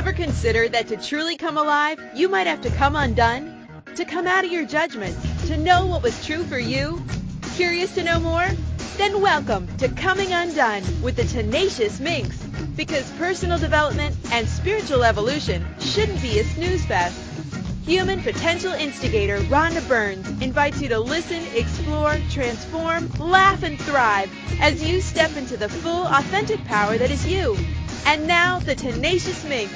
Ever consider that to truly come alive, you might have to come undone? To come out of your judgments, to know what was true for you? Curious to know more? Then welcome to Coming Undone with the Tenacious Minx. Because personal development and spiritual evolution shouldn't be a snooze fest. Human potential instigator Rhonda Burns invites you to listen, explore, transform, laugh, and thrive as you step into the full, authentic power that is you. And now, the Tenacious Minx.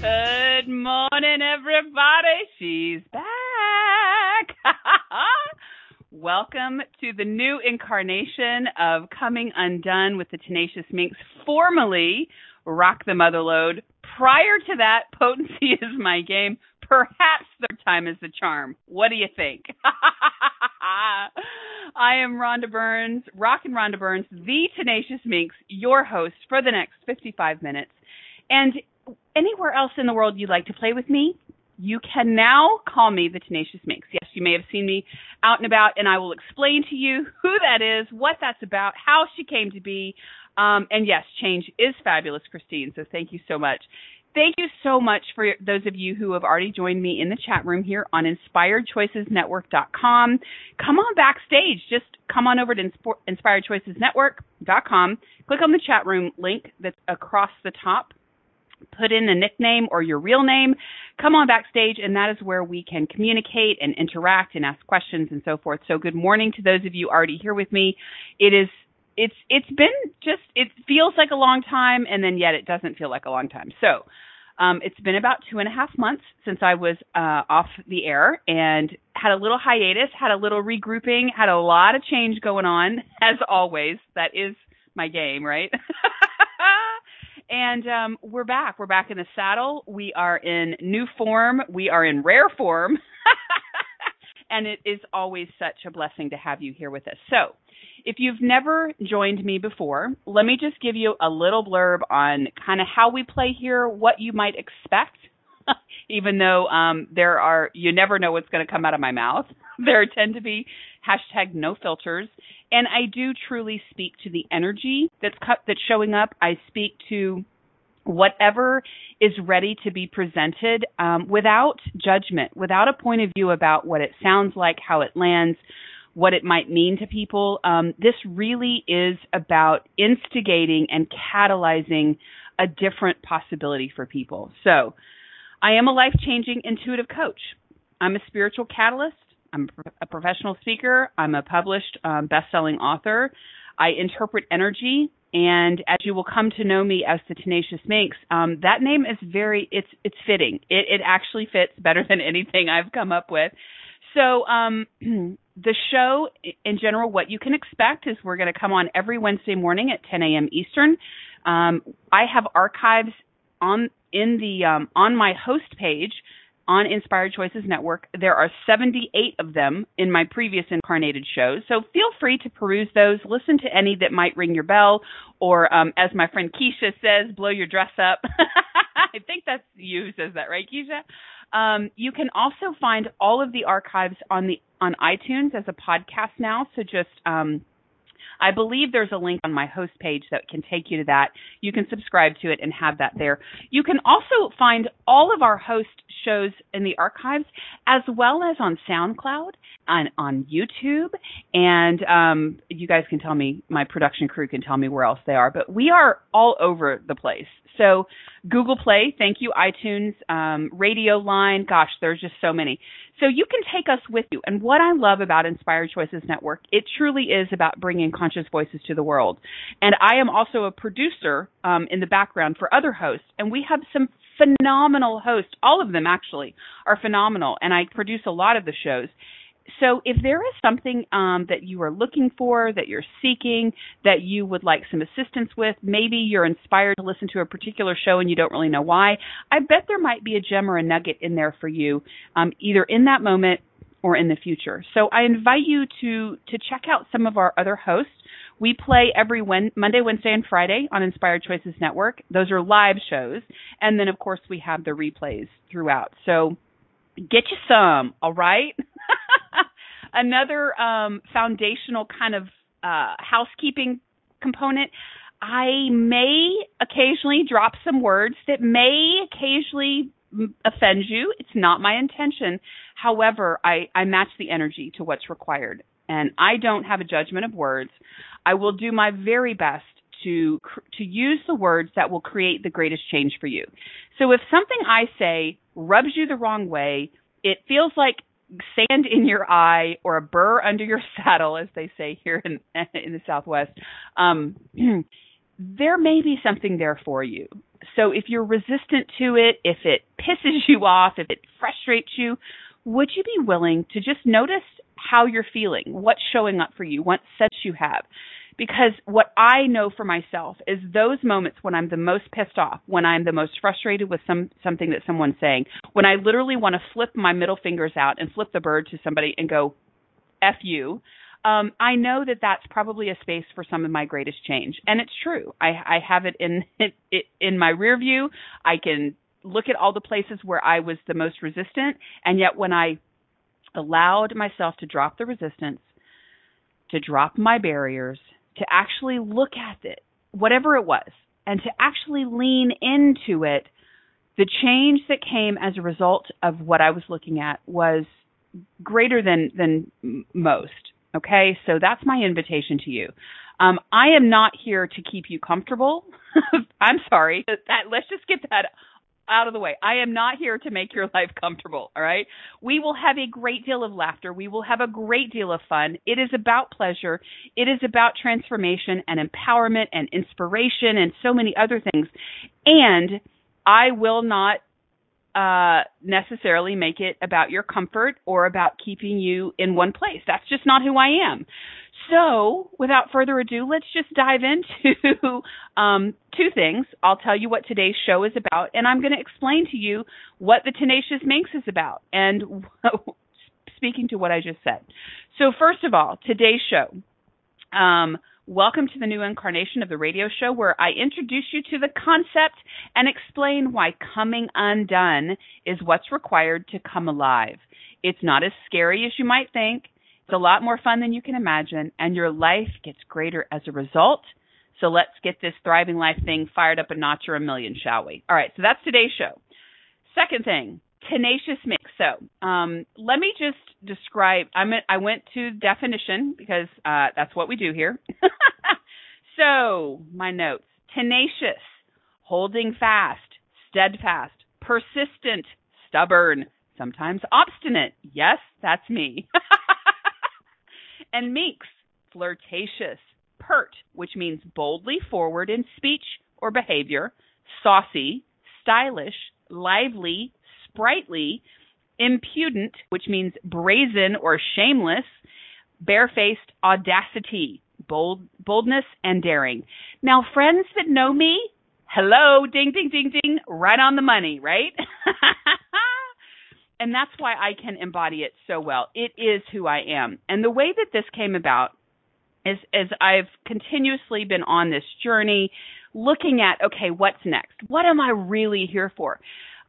Good morning, everybody. She's back. Welcome to the new incarnation of Coming Undone with the Tenacious Minx, formerly Rock the Motherlode. Prior to that, Potency is my game. Perhaps third time is the charm. What do you think? I am Rhonda Burns, Rockin' Rhonda Burns, the Tenacious Minx, your host for the next 55 minutes. And anywhere else in the world you'd like to play with me, you can now call me the Tenacious Minx. Yes, you may have seen me out and about, and I will explain to you who that is, what that's about, how she came to be. Um, and yes, change is fabulous, Christine. So thank you so much. Thank you so much for those of you who have already joined me in the chat room here on inspiredchoicesnetwork.com. Come on backstage. Just come on over to inspiredchoicesnetwork.com. Click on the chat room link that's across the top. Put in a nickname or your real name. Come on backstage, and that is where we can communicate and interact and ask questions and so forth. So, good morning to those of you already here with me. It is it's it's been just it feels like a long time and then yet it doesn't feel like a long time so um, it's been about two and a half months since I was uh, off the air and had a little hiatus, had a little regrouping, had a lot of change going on, as always. That is my game, right? and um, we're back. We're back in the saddle. We are in new form. We are in rare form. and it is always such a blessing to have you here with us. So, if you've never joined me before, let me just give you a little blurb on kind of how we play here, what you might expect. Even though um, there are, you never know what's going to come out of my mouth. There tend to be hashtag no filters, and I do truly speak to the energy that's that's showing up. I speak to whatever is ready to be presented um, without judgment, without a point of view about what it sounds like, how it lands, what it might mean to people. Um, this really is about instigating and catalyzing a different possibility for people. So, I am a life changing intuitive coach. I'm a spiritual catalyst. I'm a professional speaker. I'm a published um, best selling author. I interpret energy. And as you will come to know me as the Tenacious Minx, um, that name is very, it's, it's fitting. It, it actually fits better than anything I've come up with. So, um, the show in general, what you can expect is we're going to come on every Wednesday morning at 10 a.m. Eastern. Um, I have archives on in the um, on my host page on Inspired Choices Network. There are 78 of them in my previous incarnated shows, so feel free to peruse those. Listen to any that might ring your bell, or um, as my friend Keisha says, blow your dress up. I think that's you who says that, right, Keisha? Um, you can also find all of the archives on the on iTunes as a podcast now. So just um, I believe there's a link on my host page that can take you to that. You can subscribe to it and have that there. You can also find all of our host shows in the archives as well as on SoundCloud and on YouTube. And um, you guys can tell me, my production crew can tell me where else they are, but we are all over the place. So Google Play, thank you, iTunes, um, Radio Line, gosh, there's just so many. So you can take us with you. And what I love about Inspired Choices Network, it truly is about bringing conscious voices to the world. And I am also a producer um, in the background for other hosts, and we have some phenomenal hosts. All of them actually are phenomenal, and I produce a lot of the shows so if there is something um, that you are looking for, that you're seeking, that you would like some assistance with, maybe you're inspired to listen to a particular show and you don't really know why, I bet there might be a gem or a nugget in there for you, um, either in that moment or in the future. So I invite you to to check out some of our other hosts. We play every Monday, Wednesday, and Friday on Inspired Choices Network. Those are live shows, and then of course we have the replays throughout. So get you some, all right? Another um, foundational kind of uh, housekeeping component. I may occasionally drop some words that may occasionally offend you. It's not my intention. However, I, I match the energy to what's required. And I don't have a judgment of words. I will do my very best to to use the words that will create the greatest change for you. So if something I say rubs you the wrong way, it feels like sand in your eye or a burr under your saddle, as they say here in in the Southwest, um, there may be something there for you. So if you're resistant to it, if it pisses you off, if it frustrates you, would you be willing to just notice how you're feeling, what's showing up for you, what sense you have? Because what I know for myself is those moments when I'm the most pissed off, when I'm the most frustrated with some something that someone's saying, when I literally want to flip my middle fingers out and flip the bird to somebody and go, "F you," um, I know that that's probably a space for some of my greatest change, and it's true. I, I have it in it, it, in my rear view. I can look at all the places where I was the most resistant, and yet when I allowed myself to drop the resistance, to drop my barriers, to actually look at it, whatever it was, and to actually lean into it, the change that came as a result of what I was looking at was greater than than most. Okay, so that's my invitation to you. Um, I am not here to keep you comfortable. I'm sorry. That, let's just get that out of the way. I am not here to make your life comfortable, all right? We will have a great deal of laughter. We will have a great deal of fun. It is about pleasure. It is about transformation and empowerment and inspiration and so many other things. And I will not uh, necessarily make it about your comfort or about keeping you in one place. That's just not who I am. So, without further ado, let's just dive into um, two things. I'll tell you what today's show is about, and I'm going to explain to you what the Tenacious Minx is about, and speaking to what I just said. So, first of all, today's show. Um, Welcome to the new incarnation of the radio show where I introduce you to the concept and explain why coming undone is what's required to come alive. It's not as scary as you might think. It's a lot more fun than you can imagine, and your life gets greater as a result. So let's get this thriving life thing fired up a notch or a million, shall we? All right, so that's today's show. Second thing, Tenacious Minx. So um, let me just describe. I'm, I went to definition because uh, that's what we do here. so my notes: tenacious, holding fast, steadfast, persistent, stubborn, sometimes obstinate. Yes, that's me. and minx, flirtatious, pert, which means boldly forward in speech or behavior, saucy, stylish, lively, sprightly, impudent, which means brazen or shameless, barefaced audacity, bold, boldness, and daring. Now, friends that know me, hello, ding, ding, ding, ding, right on the money, right? and that's why I can embody it so well. It is who I am. And the way that this came about is as I've continuously been on this journey looking at okay, what's next? What am I really here for?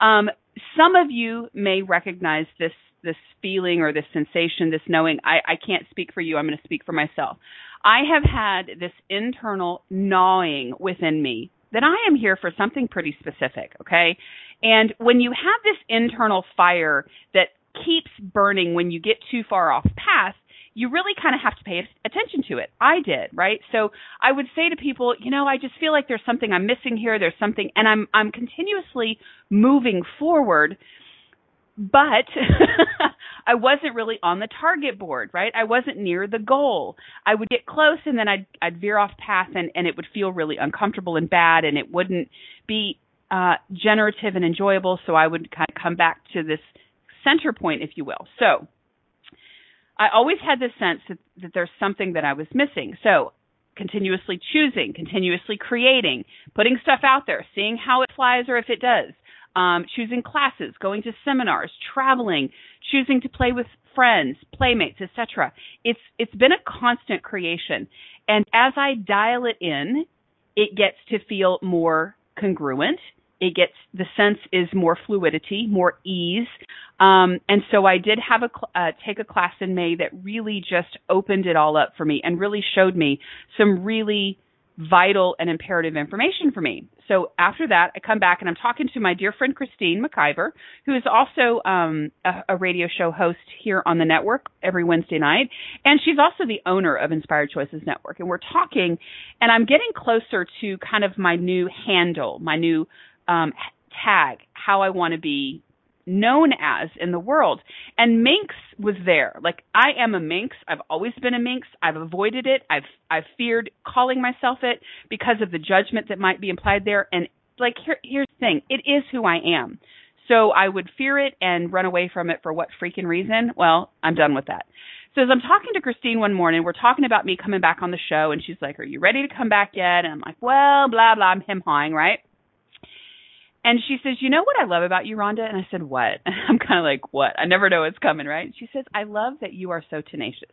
Um, some of you may recognize this this feeling or this sensation, this knowing. I, I can't speak for you. I'm going to speak for myself. I have had this internal gnawing within me that I am here for something pretty specific. Okay, and when you have this internal fire that keeps burning when you get too far off path, you really kind of have to pay attention to it. I did, right? So I would say to people, you know, I just feel like there's something I'm missing here. There's something, and I'm I'm continuously moving forward, but I wasn't really on the target board, right? I wasn't near the goal. I would get close, and then I'd I'd veer off path, and and it would feel really uncomfortable and bad, and it wouldn't be uh, generative and enjoyable. So I would kind of come back to this center point, if you will. So I always had this sense that, that there's something that I was missing. So continuously choosing, continuously creating, putting stuff out there, seeing how it flies or if it does, um, choosing classes, going to seminars, traveling, choosing to play with friends, playmates, etc. It's it's been a constant creation, and as I dial it in, it gets to feel more congruent it gets the sense is more fluidity, more ease. Um, and so I did have a uh, take a class in May that really just opened it all up for me and really showed me some really vital and imperative information for me. So after that, I come back and I'm talking to my dear friend Christine McIver, who is also um, a, a, radio show host here on the network every Wednesday night, and she's also the owner of Inspired Choices Network. And we're talking, and I'm getting closer to kind of my new handle, my new um, tag, how I want to be known as in the world. And Minx was there. Like I am a Minx. I've always been a Minx. I've avoided it. I've I've feared calling myself it because of the judgment that might be implied there. And like here here's the thing. It is who I am. So I would fear it and run away from it for what freaking reason? Well, I'm done with that. So as I'm talking to Christine one morning, we're talking about me coming back on the show, and she's like, "Are you ready to come back yet?" And I'm like, "Well, blah blah." I'm him hawing, right? And she says, You know what I love about you, Rhonda? And I said, What? And I'm kind of like, What? I never know what's coming, right? She says, I love that you are so tenacious.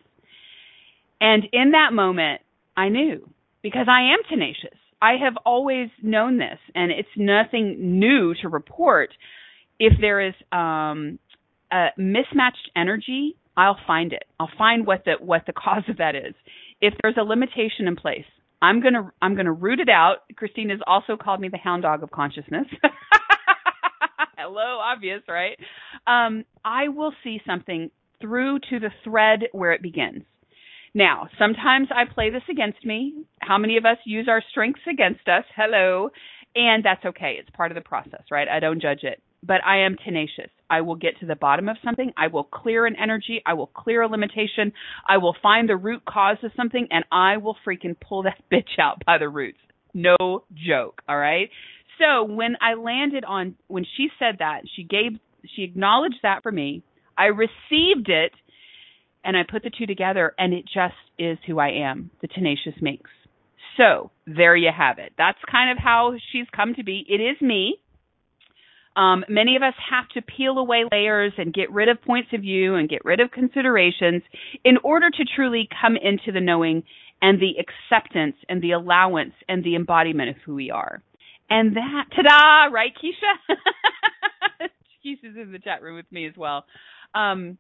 And in that moment, I knew because I am tenacious. I have always known this, and it's nothing new to report. If there is um, a mismatched energy, I'll find it. I'll find what the what the cause of that is. If there's a limitation in place, I'm gonna I'm gonna root it out. Christine has also called me the hound dog of consciousness. Hello, obvious, right? Um, I will see something through to the thread where it begins. Now, sometimes I play this against me. How many of us use our strengths against us? Hello. And that's okay. It's part of the process, right? I don't judge it but I am tenacious. I will get to the bottom of something. I will clear an energy. I will clear a limitation. I will find the root cause of something and I will freaking pull that bitch out by the roots. No joke. All right. So when I landed on, when she said that, she gave, she acknowledged that for me. I received it and I put the two together and it just is who I am, the tenacious Minx. So there you have it. That's kind of how she's come to be. It is me. Um, many of us have to peel away layers and get rid of points of view and get rid of considerations in order to truly come into the knowing and the acceptance and the allowance and the embodiment of who we are. And that, ta-da, right, Keisha? Keisha's in the chat room with me as well. Um,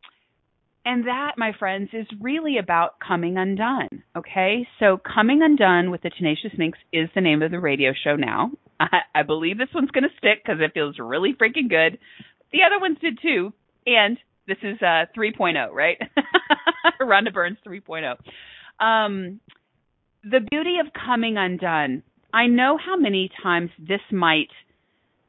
and that, my friends, is really about coming undone. Okay, so coming undone with the Tenacious Minx is the name of the radio show now. I, I believe this one's going to stick because it feels really freaking good. The other ones did too, and this is uh 3.0, right? Rhonda Burns 3.0. Um, the beauty of coming undone. I know how many times this might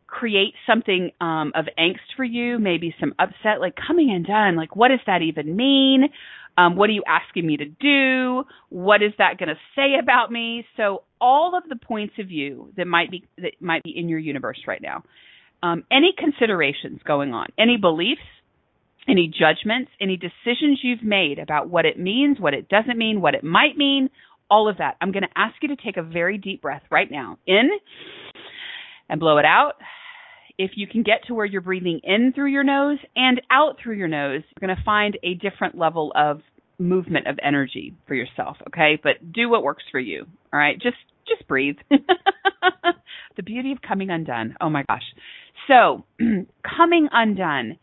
create something um, of angst for you, maybe some upset, like coming undone. Like, what does that even mean? Um, what are you asking me to do? What is that going to say about me? So all of the points of view that might be that might be in your universe right now, um, any considerations going on, any beliefs, any judgments, any decisions you've made about what it means, what it doesn't mean, what it might mean, all of that. I'm going to ask you to take a very deep breath right now, in and blow it out if you can get to where you're breathing in through your nose and out through your nose, you're going to find a different level of movement of energy for yourself, okay? But do what works for you. All right? Just just breathe. the beauty of coming undone. Oh my gosh. So, coming undone.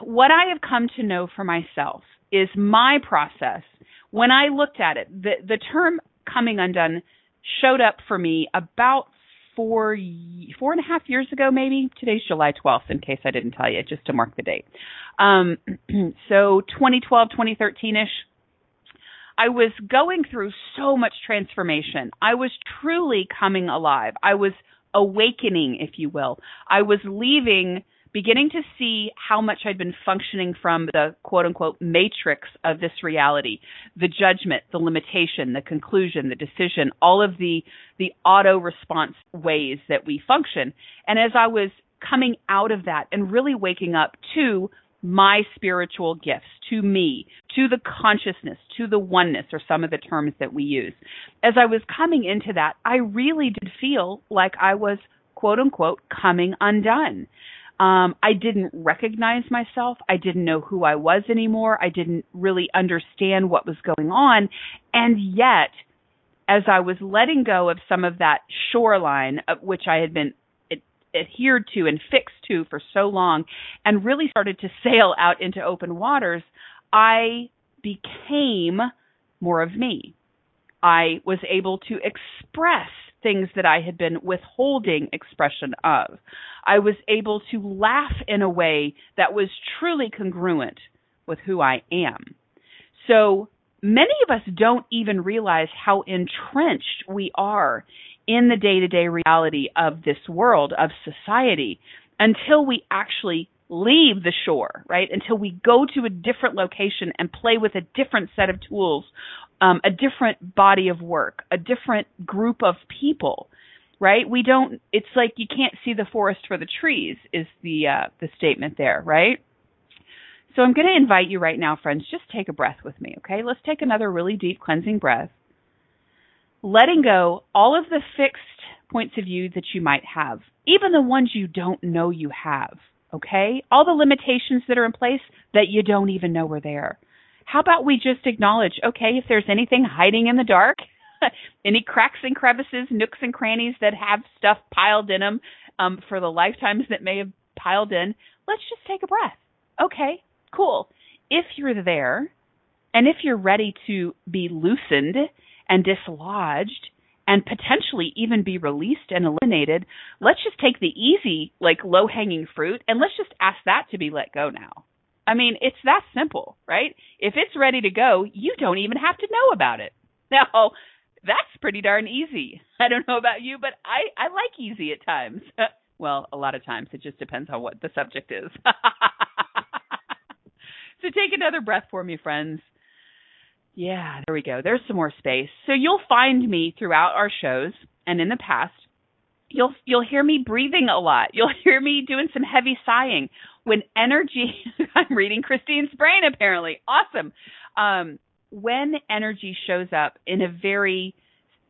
What I have come to know for myself is my process. When I looked at it, the the term coming undone showed up for me about four four and a half years ago, maybe. Today's July 12th, in case I didn't tell you, just to mark the date. Um, so 2012, 2013 ish. I was going through so much transformation. I was truly coming alive. I was awakening, if you will. I was leaving beginning to see how much I'd been functioning from the quote unquote matrix of this reality the judgment, the limitation, the conclusion, the decision, all of the, the auto response ways that we function. And as I was coming out of that and really waking up to my spiritual gifts, to me, to the consciousness, to the oneness, or some of the terms that we use. As I was coming into that, I really did feel like I was, quote unquote, coming undone. Um, I didn't recognize myself. I didn't know who I was anymore. I didn't really understand what was going on. And yet, as I was letting go of some of that shoreline, of which I had been adhered to and fixed to for so long, and really started to sail out into open waters, I became more of me. I was able to express things that I had been withholding expression of. I was able to laugh in a way that was truly congruent with who I am. So many of us don't even realize how entrenched we are in the day to day reality of this world, of society, until we actually leave the shore, right? Until we go to a different location and play with a different set of tools, um, a different body of work, a different group of people, right? We don't. It's like you can't see the forest for the trees. Is the uh, the statement there, right? So I'm going to invite you right now, friends. Just take a breath with me, okay? Let's take another really deep cleansing breath. Letting go all of the fixed points of view that you might have, even the ones you don't know you have okay? All the limitations that are in place that you don't even know are there. How about we just acknowledge, okay, if there's anything hiding in the dark, any cracks and crevices, nooks and crannies that have stuff piled in them um, for the lifetimes that may have piled in, let's just take a breath. Okay, cool. If you're there and if you're ready to be loosened and dislodged and potentially even be released and eliminated, let's just take the easy, like low hanging fruit and let's just ask that to be let go now. I mean, it's that simple, right? If it's ready to go, you don't even have to know about it. Now, that's pretty darn easy. I don't know about you, but I, I like easy at times. well, a lot of times. It just depends on what the subject is. so take another breath for me, friends. Yeah, there we go. There's some more space. So you'll find me throughout our shows and in the past. You'll you'll hear me breathing a lot. You'll hear me doing some heavy sighing. When energy I'm reading Christine's brain apparently. Awesome. Um, when energy shows up in a very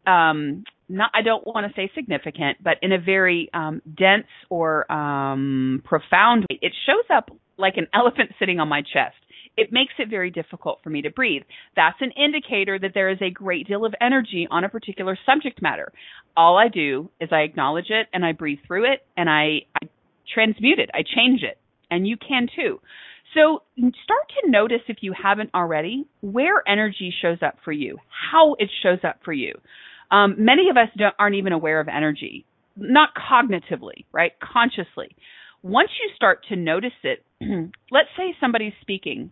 um, not I don't want to say significant, but in a very um, dense or um, profound way, it shows up like an elephant sitting on my chest it makes it very difficult for me to breathe. That's an indicator that there is a great deal of energy on a particular subject matter. All I do is I acknowledge it and I breathe through it and I, I transmute it, I change it. And you can too. So start to notice if you haven't already where energy shows up for you, how it shows up for you. Um, many of us aren't even aware of energy, not cognitively, right? Consciously. Once you start to notice it, let's say somebody's speaking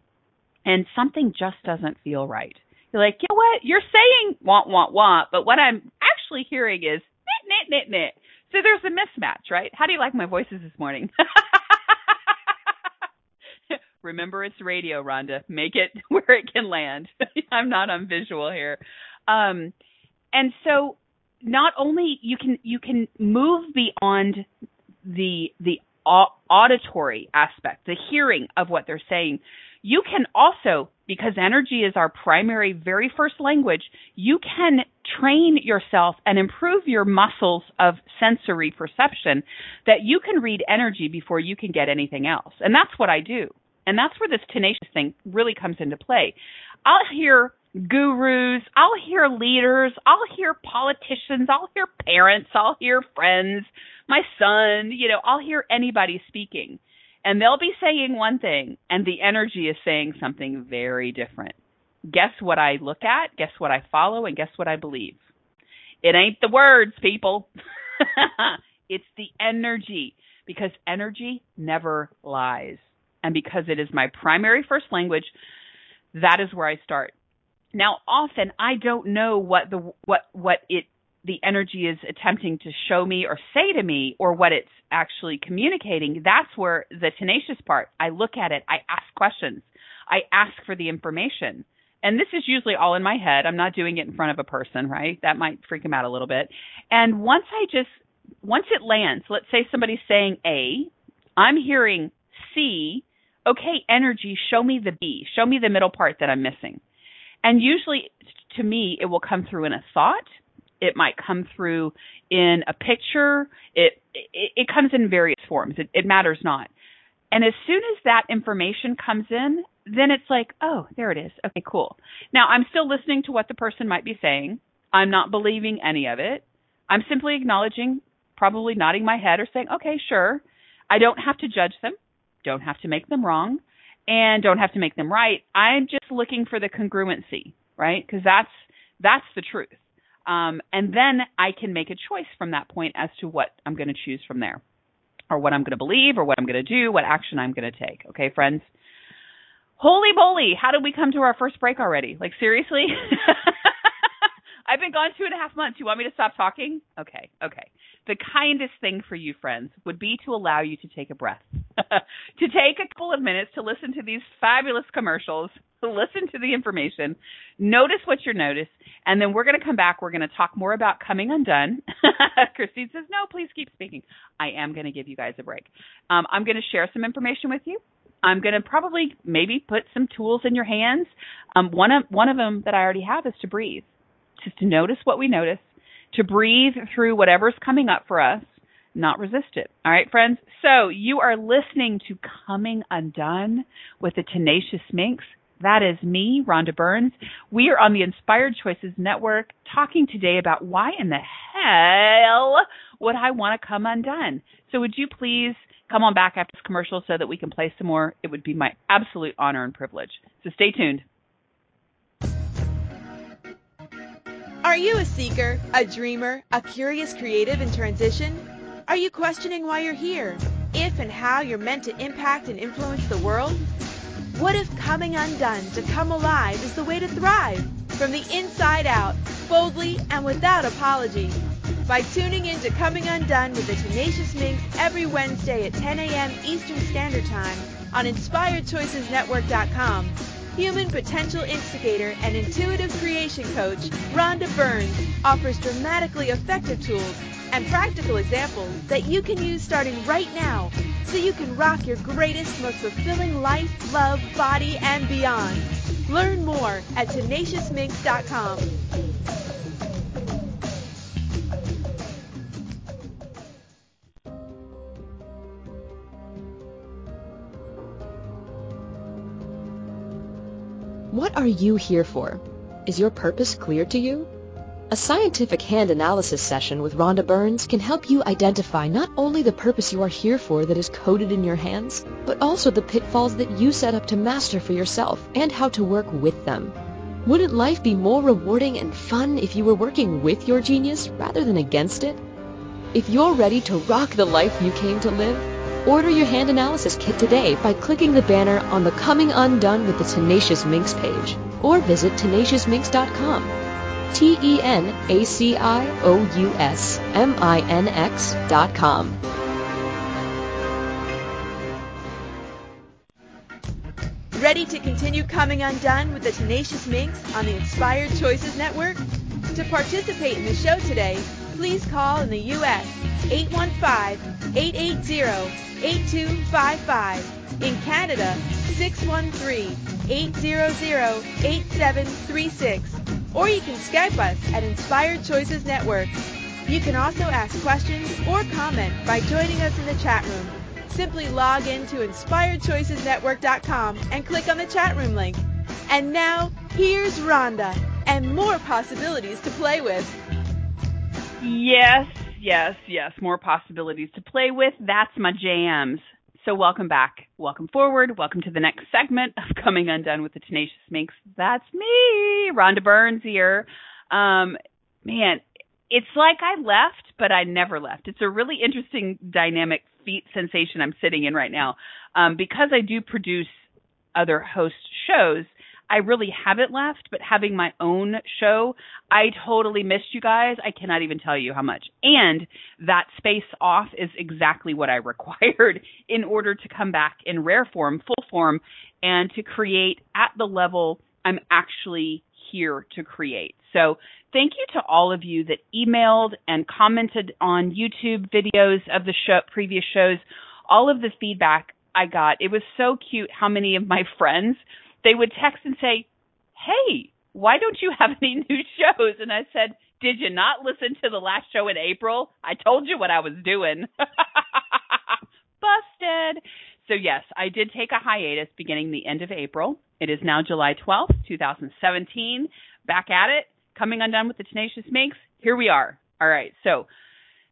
and something just doesn't feel right. You're like, you know what? You're saying want, want, want, but what I'm actually hearing is knit, knit, knit, knit. So there's a mismatch, right? How do you like my voices this morning? Remember, it's radio, Rhonda. Make it where it can land. I'm not on visual here. Um, and so, not only you can you can move beyond the the auditory aspect, the hearing of what they're saying, you can also, because energy is our primary, very first language, you can train yourself and improve your muscles of sensory perception that you can read energy before you can get anything else. And that's what I do. And that's where this tenacious thing really comes into play. I'll hear gurus, I'll hear leaders, I'll hear politicians, I'll hear parents, I'll hear friends, my son, you know, I'll hear anybody speaking and they'll be saying one thing and the energy is saying something very different. Guess what I look at, guess what I follow, and guess what I believe. It ain't the words, people. it's the energy because energy never lies. And because it is my primary first language, that is where I start. Now, often I don't know what the what what it the energy is attempting to show me or say to me or what it's actually communicating, that's where the tenacious part, I look at it, I ask questions, I ask for the information. And this is usually all in my head. I'm not doing it in front of a person, right? That might freak them out a little bit. And once I just, once it lands, let's say somebody's saying A, I'm hearing C, okay, energy, show me the B, show me the middle part that I'm missing. And usually to me, it will come through in a thought it might come through in a picture. It it, it comes in various forms. It, it matters not. And as soon as that information comes in, then it's like, oh, there it is. Okay, cool. Now I'm still listening to what the person might be saying. I'm not believing any of it. I'm simply acknowledging, probably nodding my head or saying, okay, sure. I don't have to judge them, don't have to make them wrong, and don't have to make them right. I'm just looking for the congruency, right? Because that's That's the truth. Um, and then I can make a choice from that point as to what I'm going to choose from there, or what I'm going to believe, or what I'm going to do, what action I'm going to take. Okay, friends? Holy moly, how did we come to our first break already? Like, seriously? I've been gone two and a half months. You want me to stop talking? Okay, okay. The kindest thing for you, friends, would be to allow you to take a breath, to take a couple of minutes to listen to these fabulous commercials, to listen to the information, notice what you notice, and then we're going to come back. We're going to talk more about coming undone. Christine says, no, please keep speaking. I am going to give you guys a break. Um, I'm going to share some information with you. I'm going to probably maybe put some tools in your hands. Um, one of one of them that I already have is to breathe just to notice what we notice, to breathe through whatever's coming up for us, not resist it. All right, friends? So you are listening to Coming Undone with the Tenacious Minx. That is me, Rhonda Burns. We are on the Inspired Choices Network talking today about why in the hell would I want to come undone? So would you please come on back after this commercial so that we can play some more? It would be my absolute honor and privilege. So stay tuned. Are you a seeker, a dreamer, a curious creative in transition? Are you questioning why you're here? If and how you're meant to impact and influence the world? What if coming undone to come alive is the way to thrive? From the inside out, boldly and without apology. By tuning in to Coming Undone with the Tenacious Minx every Wednesday at 10 a.m. Eastern Standard Time on InspiredChoicesNetwork.com human potential instigator and intuitive creation coach, Rhonda Burns offers dramatically effective tools and practical examples that you can use starting right now so you can rock your greatest, most fulfilling life, love, body, and beyond. Learn more at tenaciousminx.com. What are you here for? Is your purpose clear to you? A scientific hand analysis session with Rhonda Burns can help you identify not only the purpose you are here for that is coded in your hands, but also the pitfalls that you set up to master for yourself and how to work with them. Wouldn't life be more rewarding and fun if you were working with your genius rather than against it? If you're ready to rock the life you came to live, Order your hand analysis kit today by clicking the banner on the Coming Undone with the Tenacious Minx page or visit tenaciousminx.com. T E N A C I O U S M I N X dot com. Ready to continue coming undone with the Tenacious Minx on the Inspired Choices Network? To participate in the show today, please call in the U.S. 815-880-8255. In Canada, 613-800-8736. Or you can Skype us at Inspired Choices Network. You can also ask questions or comment by joining us in the chat room. Simply log in to inspiredchoicesnetwork.com and click on the chat room link. And now, here's Rhonda and more possibilities to play with. Yes, yes, yes. More possibilities to play with. That's my jams. So welcome back. Welcome forward. Welcome to the next segment of Coming Undone with the Tenacious Minx. That's me, Rhonda Burns here. Um, man, it's like I left, but I never left. It's a really interesting dynamic feet sensation I'm sitting in right now. Um, because I do produce other host shows, I really haven't left, but having my own show, I totally missed you guys. I cannot even tell you how much. And that space off is exactly what I required in order to come back in rare form, full form, and to create at the level I'm actually here to create. So thank you to all of you that emailed and commented on YouTube videos of the show, previous shows, all of the feedback I got. It was so cute how many of my friends they would text and say, Hey, why don't you have any new shows? And I said, Did you not listen to the last show in April? I told you what I was doing. Busted. So, yes, I did take a hiatus beginning the end of April. It is now July 12th, 2017. Back at it, coming undone with the Tenacious Minx. Here we are. All right. So,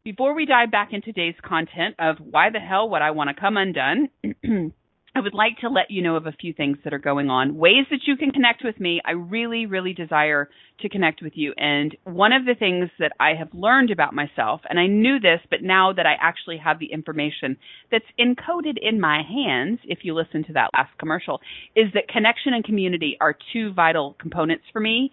before we dive back into today's content of why the hell would I want to come undone, I would like to let you know of a few things that are going on, ways that you can connect with me. I really, really desire to connect with you. And one of the things that I have learned about myself, and I knew this, but now that I actually have the information that's encoded in my hands, if you listen to that last commercial, is that connection and community are two vital components for me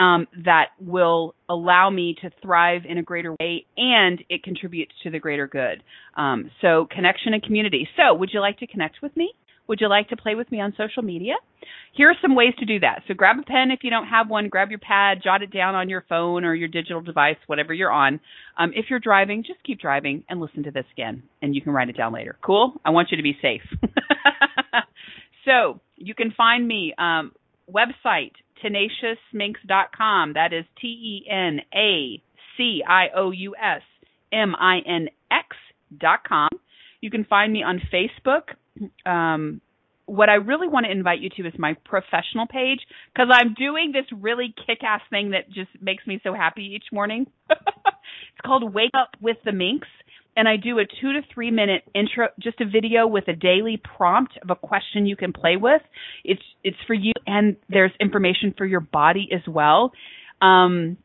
um, that will allow me to thrive in a greater way and it contributes to the greater good. Um, so, connection and community. So, would you like to connect with me? Would you like to play with me on social media? Here are some ways to do that. So, grab a pen if you don't have one, grab your pad, jot it down on your phone or your digital device, whatever you're on. Um, if you're driving, just keep driving and listen to this again, and you can write it down later. Cool? I want you to be safe. so, you can find me um, website tenaciousminx.com. That is T E N A C I O U S M I N X.com. You can find me on Facebook. Um, what I really want to invite you to is my professional page because I'm doing this really kick ass thing that just makes me so happy each morning. it's called Wake Up with the Minx and I do a two to three minute intro, just a video with a daily prompt of a question you can play with. It's it's for you, and there's information for your body as well. Um,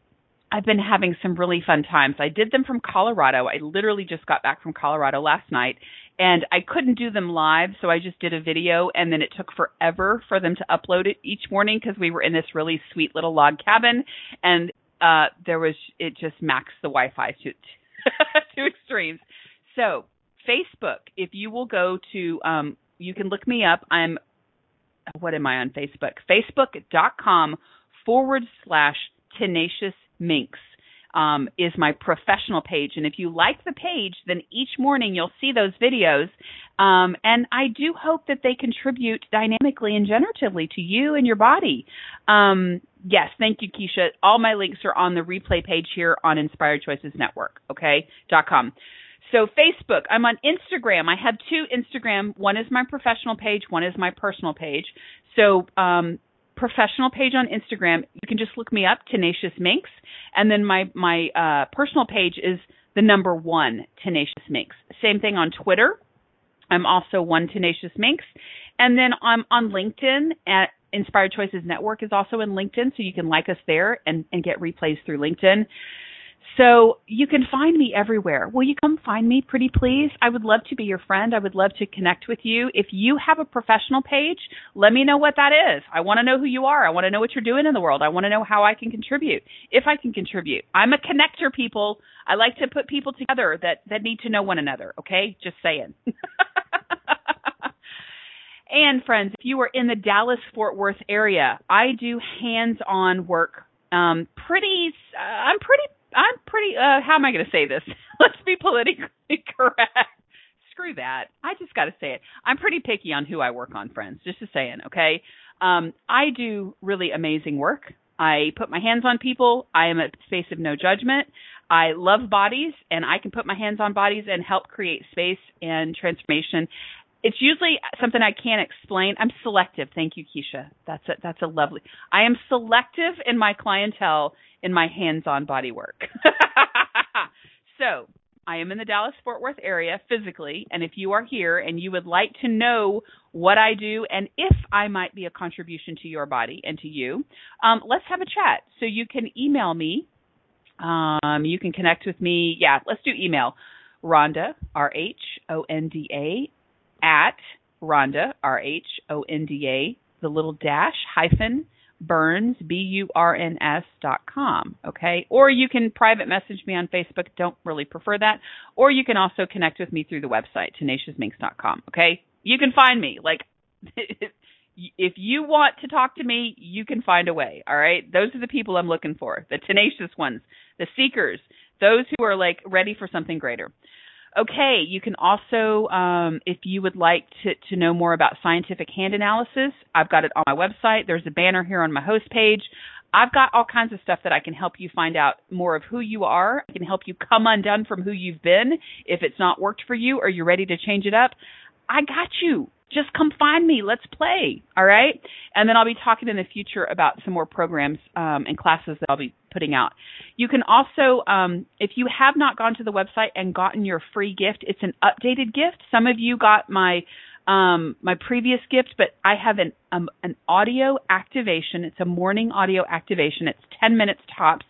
I've been having some really fun times. I did them from Colorado. I literally just got back from Colorado last night, and I couldn't do them live, so I just did a video, and then it took forever for them to upload it each morning because we were in this really sweet little log cabin, and uh, there was it just maxed the Wi-Fi to two extremes. So, Facebook, if you will go to, um, you can look me up. I'm, what am I on Facebook? Facebook.com forward slash tenacious minx. Um, is my professional page. And if you like the page, then each morning you'll see those videos. Um, and I do hope that they contribute dynamically and generatively to you and your body. Um, Yes, thank you, Keisha. All my links are on the replay page here on Inspired Choices Network, okay, dot com. So Facebook, I'm on Instagram. I have two Instagram. One is my professional page, one is my personal page. So um, professional page on Instagram, you can just look me up, Tenacious Minx, and then my my uh, personal page is the number one Tenacious Minx. Same thing on Twitter. I'm also one Tenacious Minx, and then I'm on LinkedIn at Inspired Choices Network is also in LinkedIn, so you can like us there and, and get replays through LinkedIn. So you can find me everywhere. Will you come find me, pretty please? I would love to be your friend. I would love to connect with you. If you have a professional page, let me know what that is. I want to know who you are. I want to know what you're doing in the world. I want to know how I can contribute, if I can contribute. I'm a connector, people. I like to put people together that that need to know one another. Okay, just saying. And friends, if you are in the Dallas Fort Worth area, I do hands-on work. Um, pretty, uh, I'm pretty, I'm pretty. Uh, how am I going to say this? Let's be politically correct. Screw that. I just got to say it. I'm pretty picky on who I work on, friends. Just to saying, okay. Um, I do really amazing work. I put my hands on people. I am a space of no judgment. I love bodies and I can put my hands on bodies and help create space and transformation it's usually something I can't explain. I'm selective. Thank you, Keisha. That's a, that's a lovely. I am selective in my clientele in my hands-on body work. so I am in the Dallas Fort Worth area physically, and if you are here and you would like to know what I do and if I might be a contribution to your body and to you, um, let's have a chat. So you can email me. Um, you can connect with me. Yeah, let's do email. Rhonda, R H O N D A, at Rhonda, R H O N D A, the little dash hyphen Burns, B U R N S dot com. Okay. Or you can private message me on Facebook. Don't really prefer that. Or you can also connect with me through the website, dot com. Okay. You can find me. Like, if you want to talk to me, you can find a way. All right. Those are the people I'm looking for the tenacious ones, the seekers, those who are like ready for something greater. Okay, you can also, um, if you would like to, to know more about scientific hand analysis, I've got it on my website. There's a banner here on my host page. I've got all kinds of stuff that I can help you find out more of who you are. I can help you come undone from who you've been if it's not worked for you or you're ready to change it up. I got you just come find me. Let's play. All right. And then I'll be talking in the future about some more programs um, and classes that I'll be putting out. You can also, um, if you have not gone to the website and gotten your free gift, it's an updated gift. Some of you got my um, my previous gift, but I have an um, an audio activation. It's a morning audio activation. It's 10 minutes tops.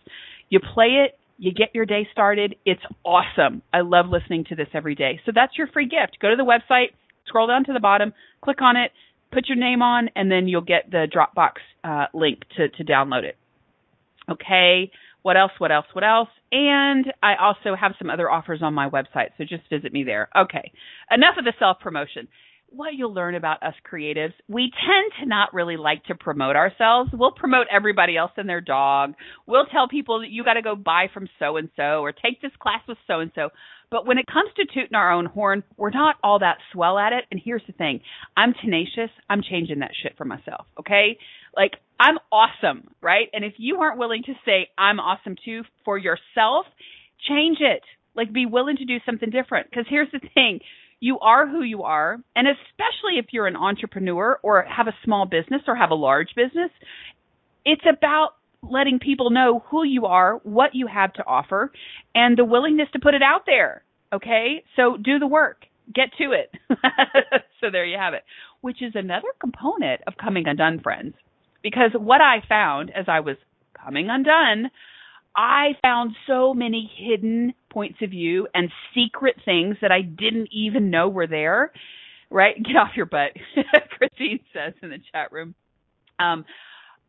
You play it, you get your day started. It's awesome. I love listening to this every day. So that's your free gift. Go to the website, scroll down to the bottom, click on it, put your name on, and then you'll get the Dropbox uh, link to, to download it. Okay. What else? What else? What else? And I also have some other offers on my website, so just visit me there. Okay. Enough of the self promotion what you'll learn about us creatives, we tend to not really like to promote ourselves. We'll promote everybody else and their dog. We'll tell people that you got to go buy from so and so or take this class with so and so. But when it comes to tooting our own horn, we're not all that swell at it. And here's the thing I'm tenacious. I'm changing that shit for myself. Okay. Like, I'm awesome, right? And if you aren't willing to say I'm awesome too for yourself, change it. Like, be willing to do something different. Because here's the thing you are who you are. And especially if you're an entrepreneur or have a small business or have a large business, it's about letting people know who you are, what you have to offer, and the willingness to put it out there. Okay? So do the work. Get to it. so there you have it, which is another component of coming undone, friends. Because what I found as I was coming undone I found so many hidden points of view and secret things that I didn't even know were there. Right? Get off your butt, Christine says in the chat room. Um,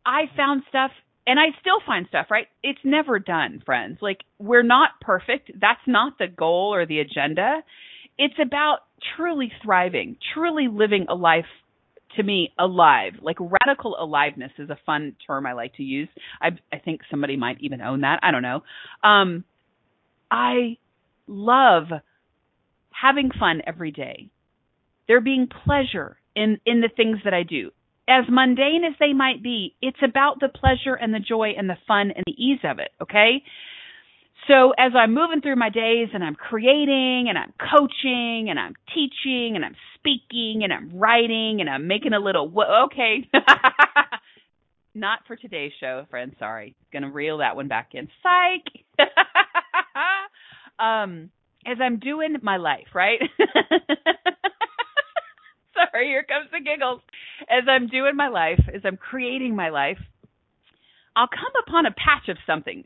I found stuff and I still find stuff, right? It's never done, friends. Like, we're not perfect. That's not the goal or the agenda. It's about truly thriving, truly living a life to me alive. Like radical aliveness is a fun term i like to use. I i think somebody might even own that. I don't know. Um i love having fun every day. There being pleasure in in the things that i do. As mundane as they might be it's about the pleasure and the joy and the fun and the ease of it okay so as I'm moving through my days and I'm creating and I'm coaching and I'm teaching and I'm speaking and I'm writing and I'm making a little okay. Not for today's show, friend. Sorry. Gonna reel that one back in. Psych. um, as I'm doing my life, right? Sorry, here comes the giggles. As I'm doing my life, as I'm creating my life, I'll come upon a patch of something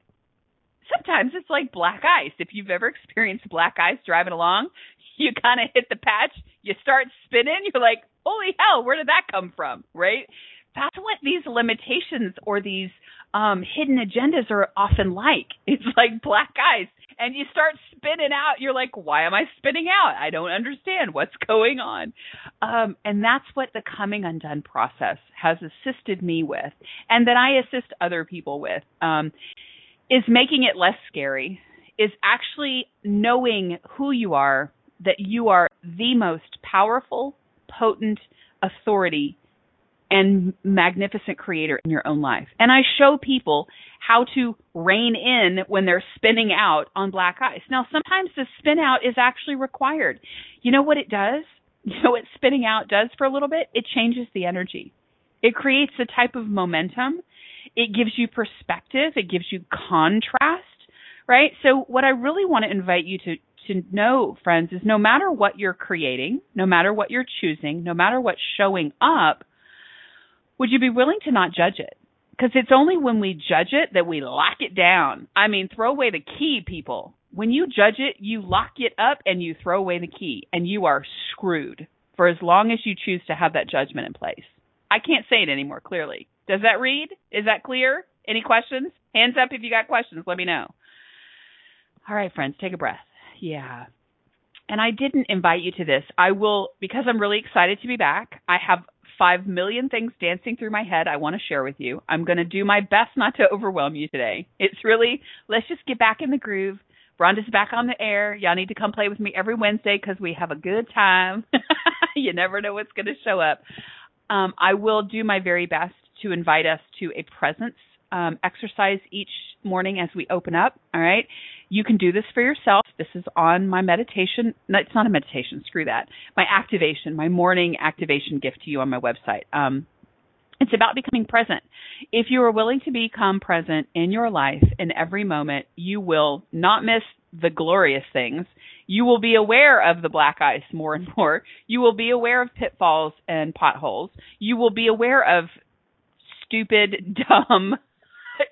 sometimes it's like black ice. If you've ever experienced black ice driving along, you kind of hit the patch, you start spinning, you're like, holy hell, where did that come from? Right? That's what these limitations or these um, hidden agendas are often like. It's like black ice. And you start spinning out. You're like, why am I spinning out? I don't understand what's going on. Um, and that's what the coming undone process has assisted me with, and that I assist other people with. Um, is making it less scary, is actually knowing who you are, that you are the most powerful, potent authority and magnificent creator in your own life. And I show people how to rein in when they're spinning out on black ice. Now, sometimes the spin out is actually required. You know what it does? You know what spinning out does for a little bit? It changes the energy. It creates a type of momentum it gives you perspective, it gives you contrast, right? So what I really want to invite you to to know, friends, is no matter what you're creating, no matter what you're choosing, no matter what's showing up, would you be willing to not judge it? Because it's only when we judge it that we lock it down. I mean, throw away the key, people. When you judge it, you lock it up and you throw away the key, and you are screwed for as long as you choose to have that judgment in place. I can't say it anymore clearly. Does that read? Is that clear? Any questions? Hands up if you got questions. Let me know. All right, friends, take a breath. Yeah. And I didn't invite you to this. I will, because I'm really excited to be back. I have five million things dancing through my head I want to share with you. I'm going to do my best not to overwhelm you today. It's really, let's just get back in the groove. Rhonda's back on the air. Y'all need to come play with me every Wednesday because we have a good time. you never know what's going to show up. Um, I will do my very best to invite us to a presence um, exercise each morning as we open up. All right. You can do this for yourself. This is on my meditation. No, it's not a meditation. Screw that. My activation, my morning activation gift to you on my website. Um, it's about becoming present. If you are willing to become present in your life in every moment, you will not miss the glorious things. You will be aware of the black ice more and more. You will be aware of pitfalls and potholes. You will be aware of stupid, dumb,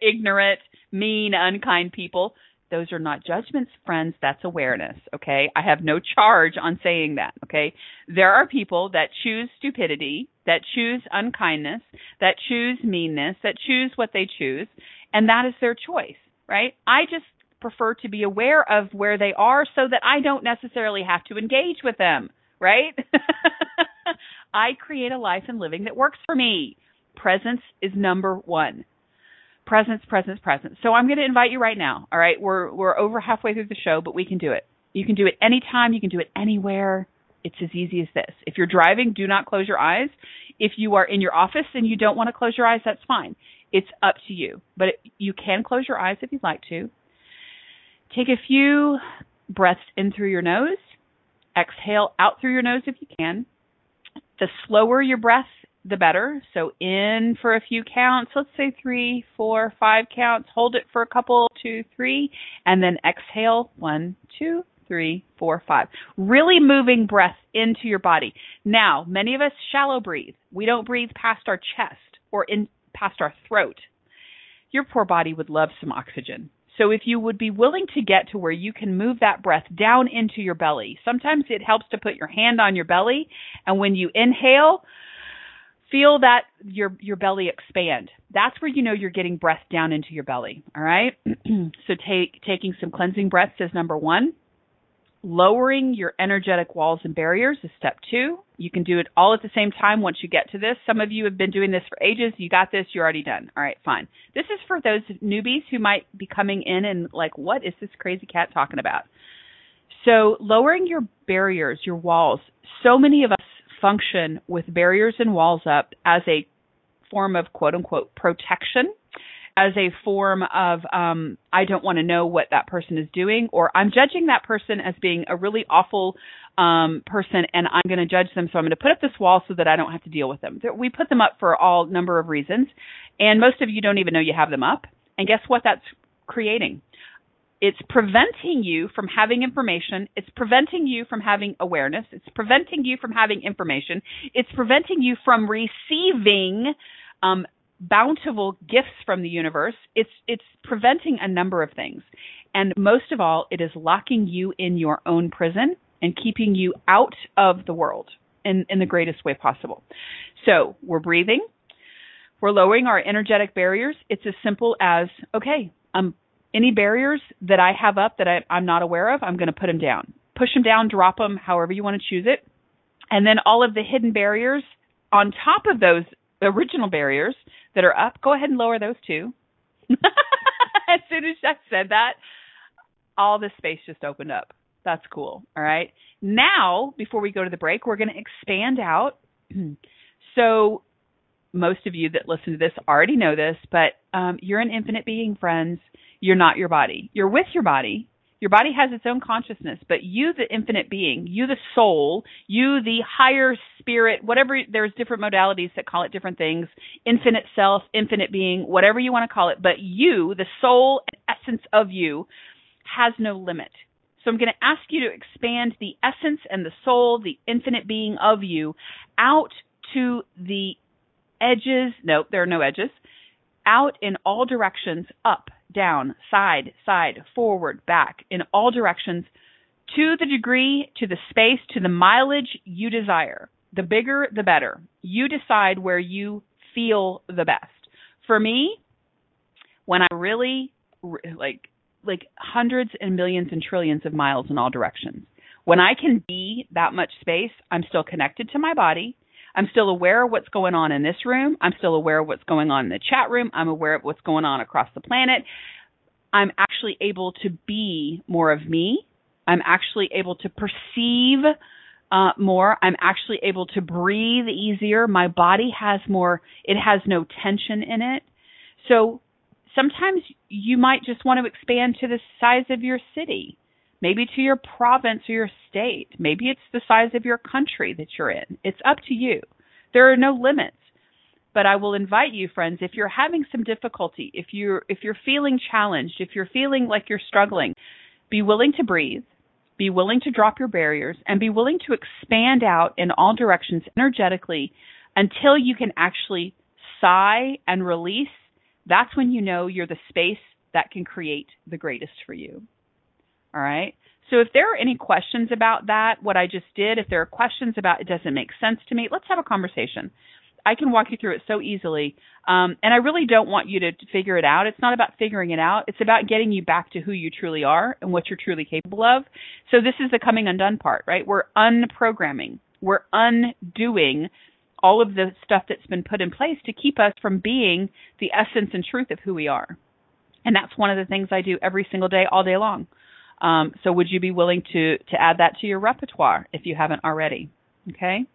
ignorant, mean, unkind people. Those are not judgments, friends. That's awareness. Okay. I have no charge on saying that. Okay. There are people that choose stupidity, that choose unkindness, that choose meanness, that choose what they choose, and that is their choice, right? I just prefer to be aware of where they are so that I don't necessarily have to engage with them, right? I create a life and living that works for me. Presence is number one presence, presence, presence. So I'm going to invite you right now. All right, we're we're over halfway through the show, but we can do it. You can do it anytime. You can do it anywhere. It's as easy as this. If you're driving, do not close your eyes. If you are in your office and you don't want to close your eyes, that's fine. It's up to you. But it, you can close your eyes if you'd like to. Take a few breaths in through your nose. Exhale out through your nose if you can. The slower your breath the better. So in for a few counts, let's say three, four, five counts. Hold it for a couple, two, three, and then exhale. One, two, three, four, five. Really moving breath into your body. Now, many of us shallow breathe. We don't breathe past our chest or in past our throat. Your poor body would love some oxygen. So if you would be willing to get to where you can move that breath down into your belly, sometimes it helps to put your hand on your belly and when you inhale, feel that your your belly expand. That's where you know you're getting breath down into your belly. All right. so take taking some cleansing breaths is number one. Lowering your energetic walls and barriers is step two. You can do it all at the same time once you get to this. Some of you have been doing this for ages. You got this. You're already done. All right, fine. This is for those newbies who might be coming in and like, what is this crazy cat talking about? So lowering your barriers, your walls. So many of us function with barriers and walls up as a form of quote unquote protection as a form of um, I don't want to know what that person is doing, or I'm judging that person as being a really awful um, person, and I'm going to judge them, so I'm going to put up this wall so that I don't have to deal with them. We put them up for all number of reasons, and most of you don't even know you have them up. And guess what? That's creating it's preventing you from having information. It's preventing you from having awareness. It's preventing you from having information. It's preventing you from receiving um, bountiful gifts from the universe. It's it's preventing a number of things, and most of all, it is locking you in your own prison and keeping you out of the world in in the greatest way possible. So we're breathing. We're lowering our energetic barriers. It's as simple as okay, I'm any barriers that I have up that I, I'm not aware of, I'm going to put them down. Push them down, drop them, however you want to choose it. And then all of the hidden barriers on top of those original barriers that are up, go ahead and lower those too. as soon as I said that, all the space just opened up. That's cool. All right. Now, before we go to the break, we're going to expand out. so, most of you that listen to this already know this, but um, you're an infinite being, friends. You're not your body. You're with your body. Your body has its own consciousness, but you, the infinite being, you, the soul, you, the higher spirit, whatever, there's different modalities that call it different things, infinite self, infinite being, whatever you want to call it, but you, the soul and essence of you, has no limit. So I'm going to ask you to expand the essence and the soul, the infinite being of you, out to the edges. No, there are no edges. Out in all directions, up, down, side, side, forward, back, in all directions to the degree, to the space, to the mileage you desire. The bigger, the better. You decide where you feel the best. For me, when I really like like hundreds and millions and trillions of miles in all directions. When I can be that much space, I'm still connected to my body. I'm still aware of what's going on in this room. I'm still aware of what's going on in the chat room. I'm aware of what's going on across the planet. I'm actually able to be more of me. I'm actually able to perceive uh, more. I'm actually able to breathe easier. My body has more, it has no tension in it. So sometimes you might just want to expand to the size of your city maybe to your province or your state. Maybe it's the size of your country that you're in. It's up to you. There are no limits. But I will invite you, friends, if you're having some difficulty, if you're if you're feeling challenged, if you're feeling like you're struggling, be willing to breathe. be willing to drop your barriers, and be willing to expand out in all directions energetically until you can actually sigh and release. That's when you know you're the space that can create the greatest for you. All right. So if there are any questions about that, what I just did, if there are questions about it doesn't make sense to me, let's have a conversation. I can walk you through it so easily. Um, and I really don't want you to figure it out. It's not about figuring it out. It's about getting you back to who you truly are and what you're truly capable of. So this is the coming undone part, right? We're unprogramming. We're undoing all of the stuff that's been put in place to keep us from being the essence and truth of who we are. And that's one of the things I do every single day, all day long. Um, so would you be willing to to add that to your repertoire if you haven't already? Okay.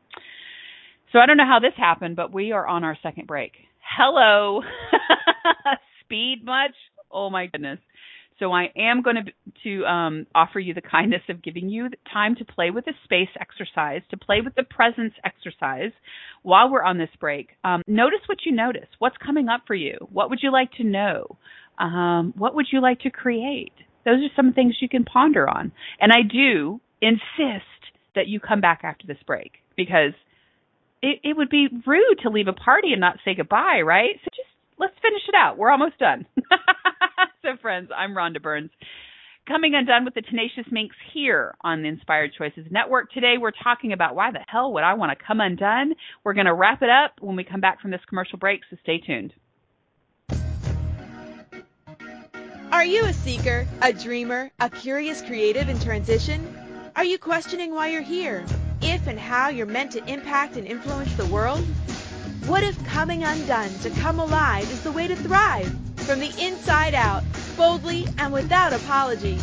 So I don't know how this happened, but we are on our second break. Hello. Speed much? Oh my goodness. So I am going to to um, offer you the kindness of giving you time to play with the space exercise, to play with the presence exercise while we're on this break. Um, notice what you notice. What's coming up for you? What would you like to know? Um, what would you like to create? Those are some things you can ponder on. And I do insist that you come back after this break because it, it would be rude to leave a party and not say goodbye, right? So just let's finish it out. We're almost done. so, friends, I'm Rhonda Burns. Coming undone with the Tenacious Minx here on the Inspired Choices Network. Today we're talking about why the hell would I want to come undone? We're going to wrap it up when we come back from this commercial break, so stay tuned. Are you a seeker, a dreamer, a curious creative in transition? Are you questioning why you're here? If and how you're meant to impact and influence the world? What if coming undone to come alive is the way to thrive? From the inside out, boldly and without apology.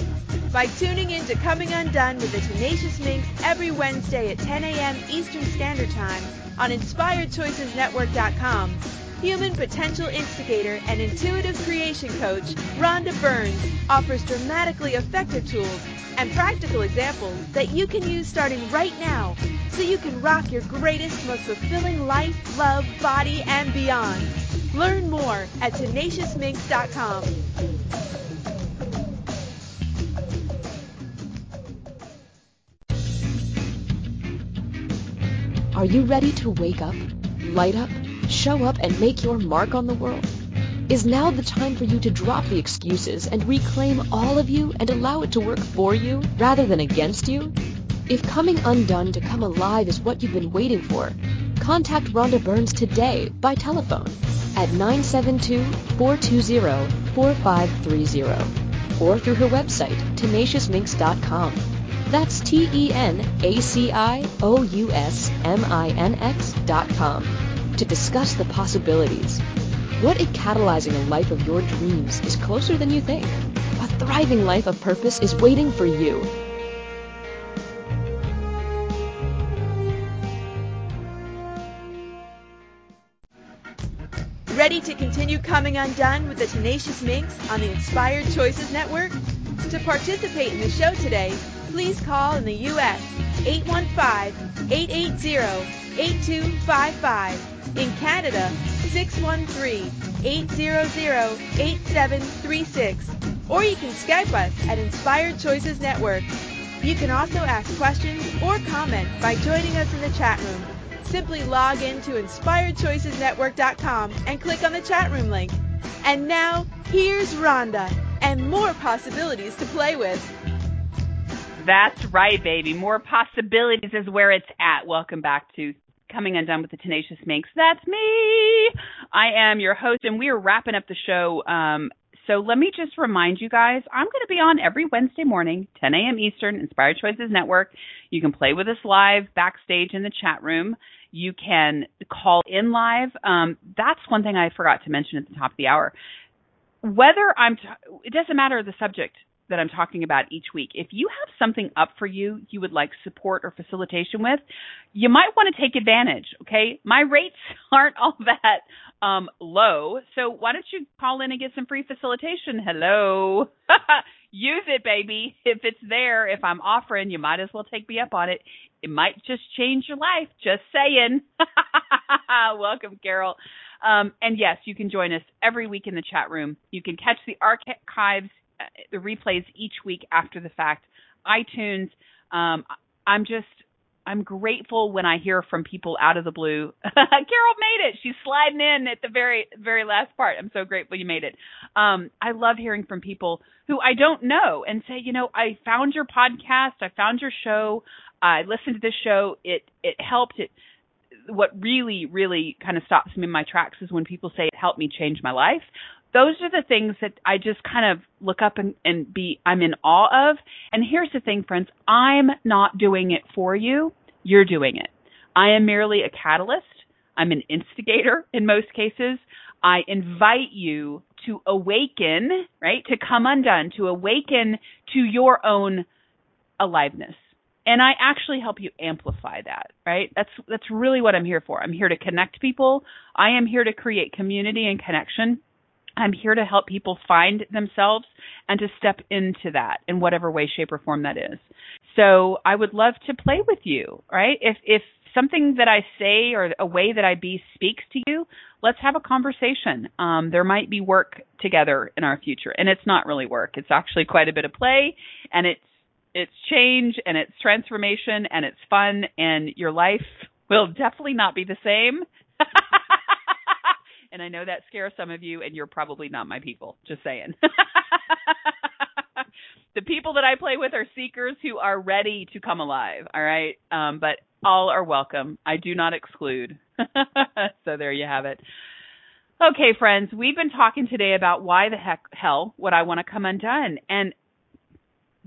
By tuning in to Coming Undone with the Tenacious Minx every Wednesday at 10 a.m. Eastern Standard Time on InspiredChoicesNetwork.com, human potential instigator and intuitive creation coach Rhonda Burns offers dramatically effective tools and practical examples that you can use starting right now so you can rock your greatest, most fulfilling life, love, body, and beyond. Learn more at tenaciousminx.com. Are you ready to wake up, light up, show up, and make your mark on the world? Is now the time for you to drop the excuses and reclaim all of you and allow it to work for you rather than against you? If coming undone to come alive is what you've been waiting for, contact Rhonda Burns today by telephone at 972-420-4530 or through her website, tenaciousminx.com. That's T-E-N-A-C-I-O-U-S-M-I-N-X dot com to discuss the possibilities. What if catalyzing a life of your dreams is closer than you think? A thriving life of purpose is waiting for you. Ready to continue coming undone with the Tenacious Minx on the Inspired Choices Network? To participate in the show today, please call in the U.S. 815-880-8255. In Canada, 613-800-8736. Or you can Skype us at Inspired Choices Network. You can also ask questions or comment by joining us in the chat room. Simply log in to inspiredchoicesnetwork.com and click on the chat room link. And now, here's Rhonda and more possibilities to play with. That's right, baby. More possibilities is where it's at. Welcome back to Coming Undone with the Tenacious Minx. That's me. I am your host, and we are wrapping up the show. Um, so let me just remind you guys, I'm going to be on every Wednesday morning, 10 a.m. Eastern, Inspired Choices Network. You can play with us live backstage in the chat room. You can call in live. Um, that's one thing I forgot to mention at the top of the hour. Whether I'm, t- it doesn't matter the subject that I'm talking about each week. If you have something up for you you would like support or facilitation with, you might want to take advantage. Okay, my rates aren't all that um, low, so why don't you call in and get some free facilitation? Hello, use it, baby. If it's there, if I'm offering, you might as well take me up on it. It might just change your life. Just saying. Welcome, Carol. Um, and yes, you can join us every week in the chat room. You can catch the archives, uh, the replays each week after the fact iTunes. Um, I'm just I'm grateful when I hear from people out of the blue. Carol made it. She's sliding in at the very very last part. I'm so grateful you made it. Um, I love hearing from people who I don't know and say, you know, I found your podcast, I found your show, I listened to this show. It it helped. It what really really kind of stops me in my tracks is when people say it helped me change my life those are the things that I just kind of look up and, and be I'm in awe of. And here's the thing, friends, I'm not doing it for you. You're doing it. I am merely a catalyst. I'm an instigator in most cases. I invite you to awaken, right? To come undone, to awaken to your own aliveness. And I actually help you amplify that, right? That's that's really what I'm here for. I'm here to connect people. I am here to create community and connection I'm here to help people find themselves and to step into that in whatever way, shape, or form that is. So I would love to play with you, right? If if something that I say or a way that I be speaks to you, let's have a conversation. Um, there might be work together in our future, and it's not really work. It's actually quite a bit of play, and it's it's change and it's transformation and it's fun, and your life will definitely not be the same. And I know that scares some of you, and you're probably not my people. Just saying. the people that I play with are seekers who are ready to come alive. All right. Um, but all are welcome. I do not exclude. so there you have it. Okay, friends, we've been talking today about why the heck hell would I want to come undone? And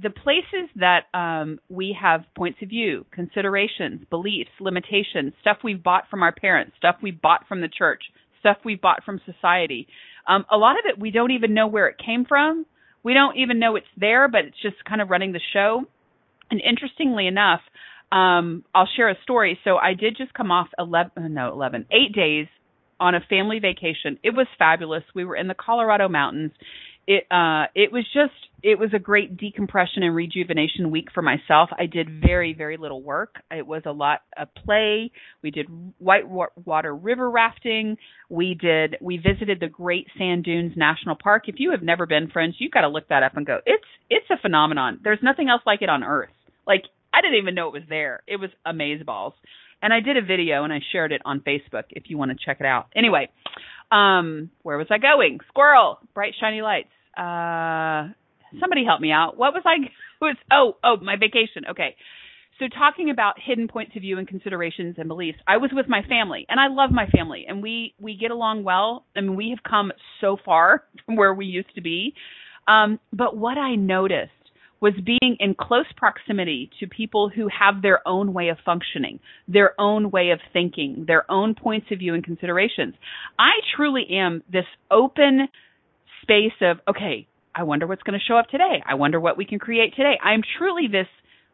the places that um, we have points of view, considerations, beliefs, limitations, stuff we've bought from our parents, stuff we've bought from the church, stuff we've bought from society. Um, a lot of it we don't even know where it came from. We don't even know it's there, but it's just kind of running the show. And interestingly enough, um, I'll share a story. So I did just come off 11, no, 11, eight days on a family vacation. It was fabulous. We were in the Colorado mountains it uh it was just it was a great decompression and rejuvenation week for myself. I did very very little work. It was a lot of play. We did white water river rafting. We did we visited the Great Sand Dunes National Park. If you have never been, friends, you got to look that up and go. It's it's a phenomenon. There's nothing else like it on earth. Like I didn't even know it was there. It was amazeballs. And I did a video and I shared it on Facebook if you want to check it out. Anyway, um, where was I going? Squirrel, bright shiny lights. Uh, somebody help me out. What was I? Was oh oh my vacation. Okay. So talking about hidden points of view and considerations and beliefs, I was with my family, and I love my family, and we we get along well. I mean, we have come so far from where we used to be. Um, but what I noticed was being in close proximity to people who have their own way of functioning, their own way of thinking, their own points of view and considerations. I truly am this open space of, okay, I wonder what's going to show up today. I wonder what we can create today. I'm truly this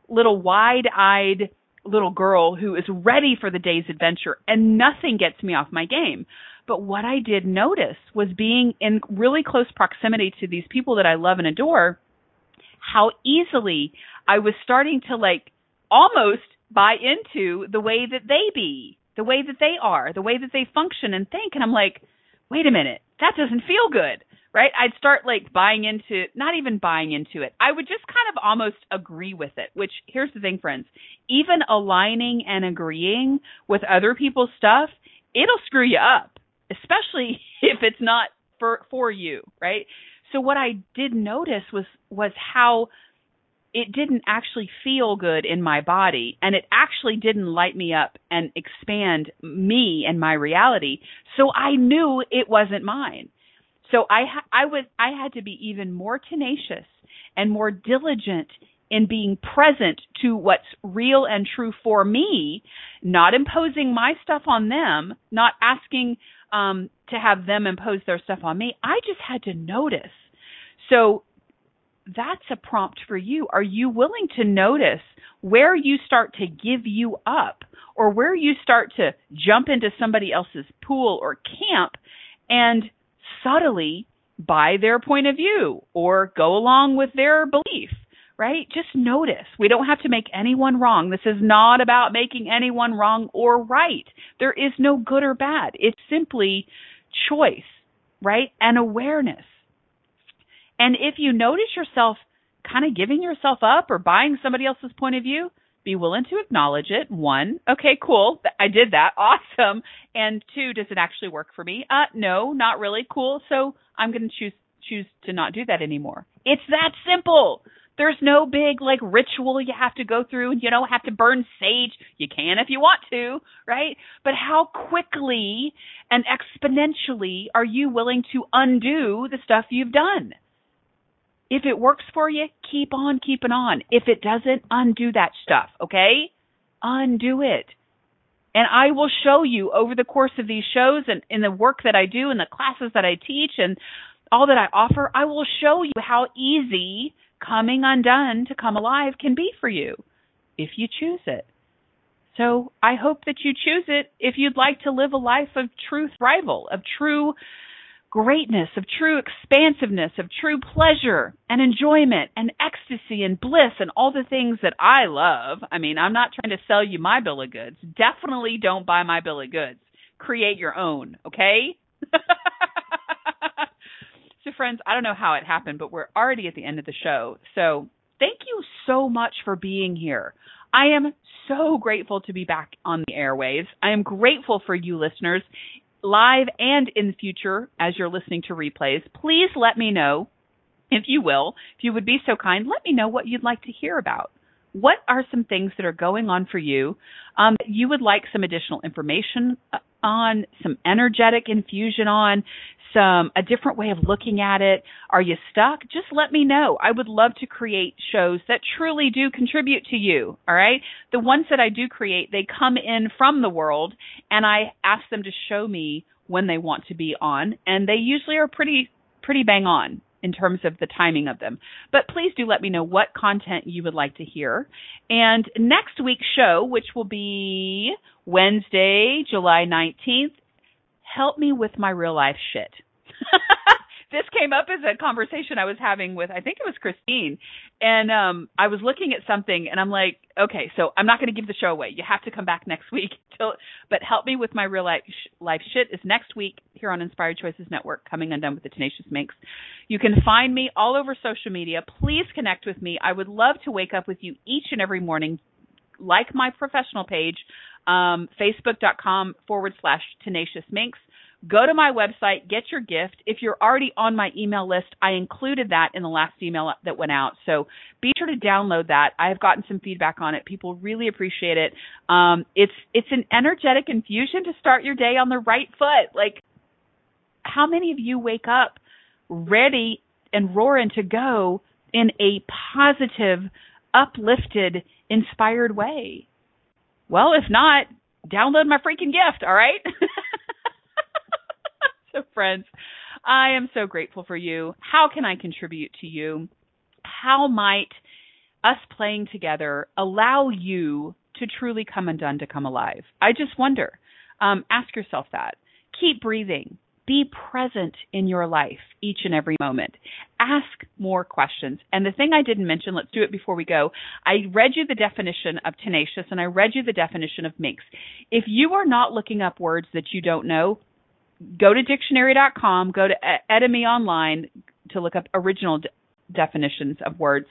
little wide eyed little girl who is ready for the day's adventure and nothing gets me off my game. But what I did notice was being in really close proximity to these people that I love and adore, how easily I was starting to like almost buy into the way that they be, the way that they are, the way that they function and think. And I'm like, wait a minute, that doesn't feel good right? I'd start like buying into, not even buying into it. I would just kind of almost agree with it, which here's the thing, friends. Even aligning and agreeing with other people's stuff, it'll screw you up, especially if it's not for, for you, right? So what I did notice was, was how it didn't actually feel good in my body and it actually didn't light me up and expand me and my reality. So I knew it wasn't mine. So I ha- I was I had to be even more tenacious and more diligent in being present to what's real and true for me, not imposing my stuff on them, not asking um, to have them impose their stuff on me. I just had to notice. So that's a prompt for you. Are you willing to notice where you start to give you up or where you start to jump into somebody else's pool or camp and subtly buy their point of view or go along with their belief, right? Just notice. We don't have to make anyone wrong. This is not about making anyone wrong or right. There is no good or bad. It's simply choice, right? And awareness. And if you notice yourself kind of giving yourself up or buying somebody else's point of view, be willing to acknowledge it. One, okay, cool. I did that. Awesome. And two, does it actually work for me? Uh, no, not really. Cool. So I'm going to choose, choose to not do that anymore. It's that simple. There's no big like ritual you have to go through and you don't have to burn sage. You can if you want to, right? But how quickly and exponentially are you willing to undo the stuff you've done? If it works for you, keep on keeping on. If it doesn't, undo that stuff, okay? Undo it. And I will show you over the course of these shows and in the work that I do and the classes that I teach and all that I offer, I will show you how easy coming undone to come alive can be for you if you choose it. So I hope that you choose it if you'd like to live a life of true thrival, of true greatness, of true expansiveness, of true pleasure and enjoyment and ecstasy and bliss and all the things that I love. I mean, I'm not trying to sell you my bill of goods. Definitely don't buy my bill of goods. Create your own, okay? so, friends, I don't know how it happened, but we're already at the end of the show. So, thank you so much for being here. I am so grateful to be back on the airwaves. I am grateful for you listeners live and in the future as you're listening to replays, please let me know, if you will, if you would be so kind, let me know what you'd like to hear about. What are some things that are going on for you um, you would like some additional information uh, on, some energetic infusion on, some a different way of looking at it? Are you stuck? Just let me know. I would love to create shows that truly do contribute to you. All right. The ones that I do create, they come in from the world and I ask them to show me when they want to be on and they usually are pretty pretty bang on in terms of the timing of them. But please do let me know what content you would like to hear. And next week's show, which will be Wednesday, July 19th, help me with my real life shit. this came up as a conversation I was having with I think it was Christine, and um I was looking at something and I'm like, okay, so I'm not going to give the show away. You have to come back next week. But help me with my real life life shit is next week here on Inspired Choices Network, coming undone with the Tenacious Minx. You can find me all over social media. Please connect with me. I would love to wake up with you each and every morning, like my professional page, um, facebook.com forward slash Tenacious Minx Go to my website, get your gift. If you're already on my email list, I included that in the last email that went out. So be sure to download that. I've gotten some feedback on it. People really appreciate it. Um, it's it's an energetic infusion to start your day on the right foot. Like, how many of you wake up ready and roaring to go in a positive, uplifted, inspired way? Well, if not, download my freaking gift, all right? so, friends, I am so grateful for you. How can I contribute to you? How might us playing together allow you to truly come undone to come alive? I just wonder. Um, ask yourself that. Keep breathing. Be present in your life each and every moment. Ask more questions. And the thing I didn't mention, let's do it before we go. I read you the definition of tenacious and I read you the definition of minx. If you are not looking up words that you don't know, go to dictionary.com, go to Etymonline to look up original de- definitions of words.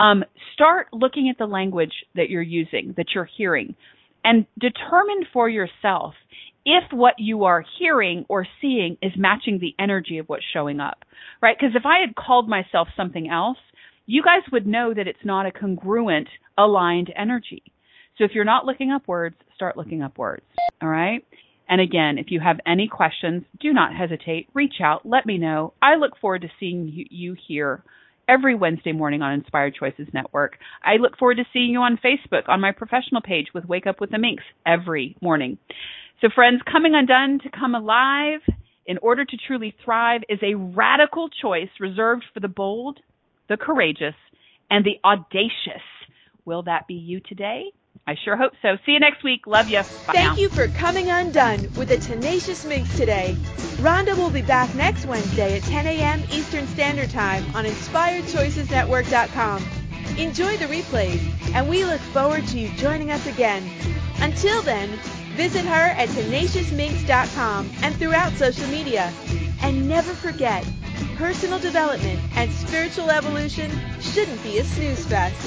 Um, start looking at the language that you're using, that you're hearing, and determine for yourself if what you are hearing or seeing is matching the energy of what's showing up, right? Because if I had called myself something else, you guys would know that it's not a congruent, aligned energy. So if you're not looking up words, start looking up words, all right? And again, if you have any questions, do not hesitate. Reach out. Let me know. I look forward to seeing you here every Wednesday morning on Inspired Choices Network. I look forward to seeing you on Facebook on my professional page with Wake Up with the Minx every morning. So, friends, coming undone to come alive in order to truly thrive is a radical choice reserved for the bold, the courageous, and the audacious. Will that be you today? I sure hope so. See you next week. Love you. Bye Thank now. you for coming undone with the Tenacious Minx today. Rhonda will be back next Wednesday at 10 a.m. Eastern Standard Time on InspiredChoicesNetwork.com. Enjoy the replays, and we look forward to you joining us again. Until then, visit her at tenaciousminx.com and throughout social media. And never forget, personal development and spiritual evolution shouldn't be a snooze fest.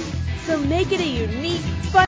So make it a unique, fun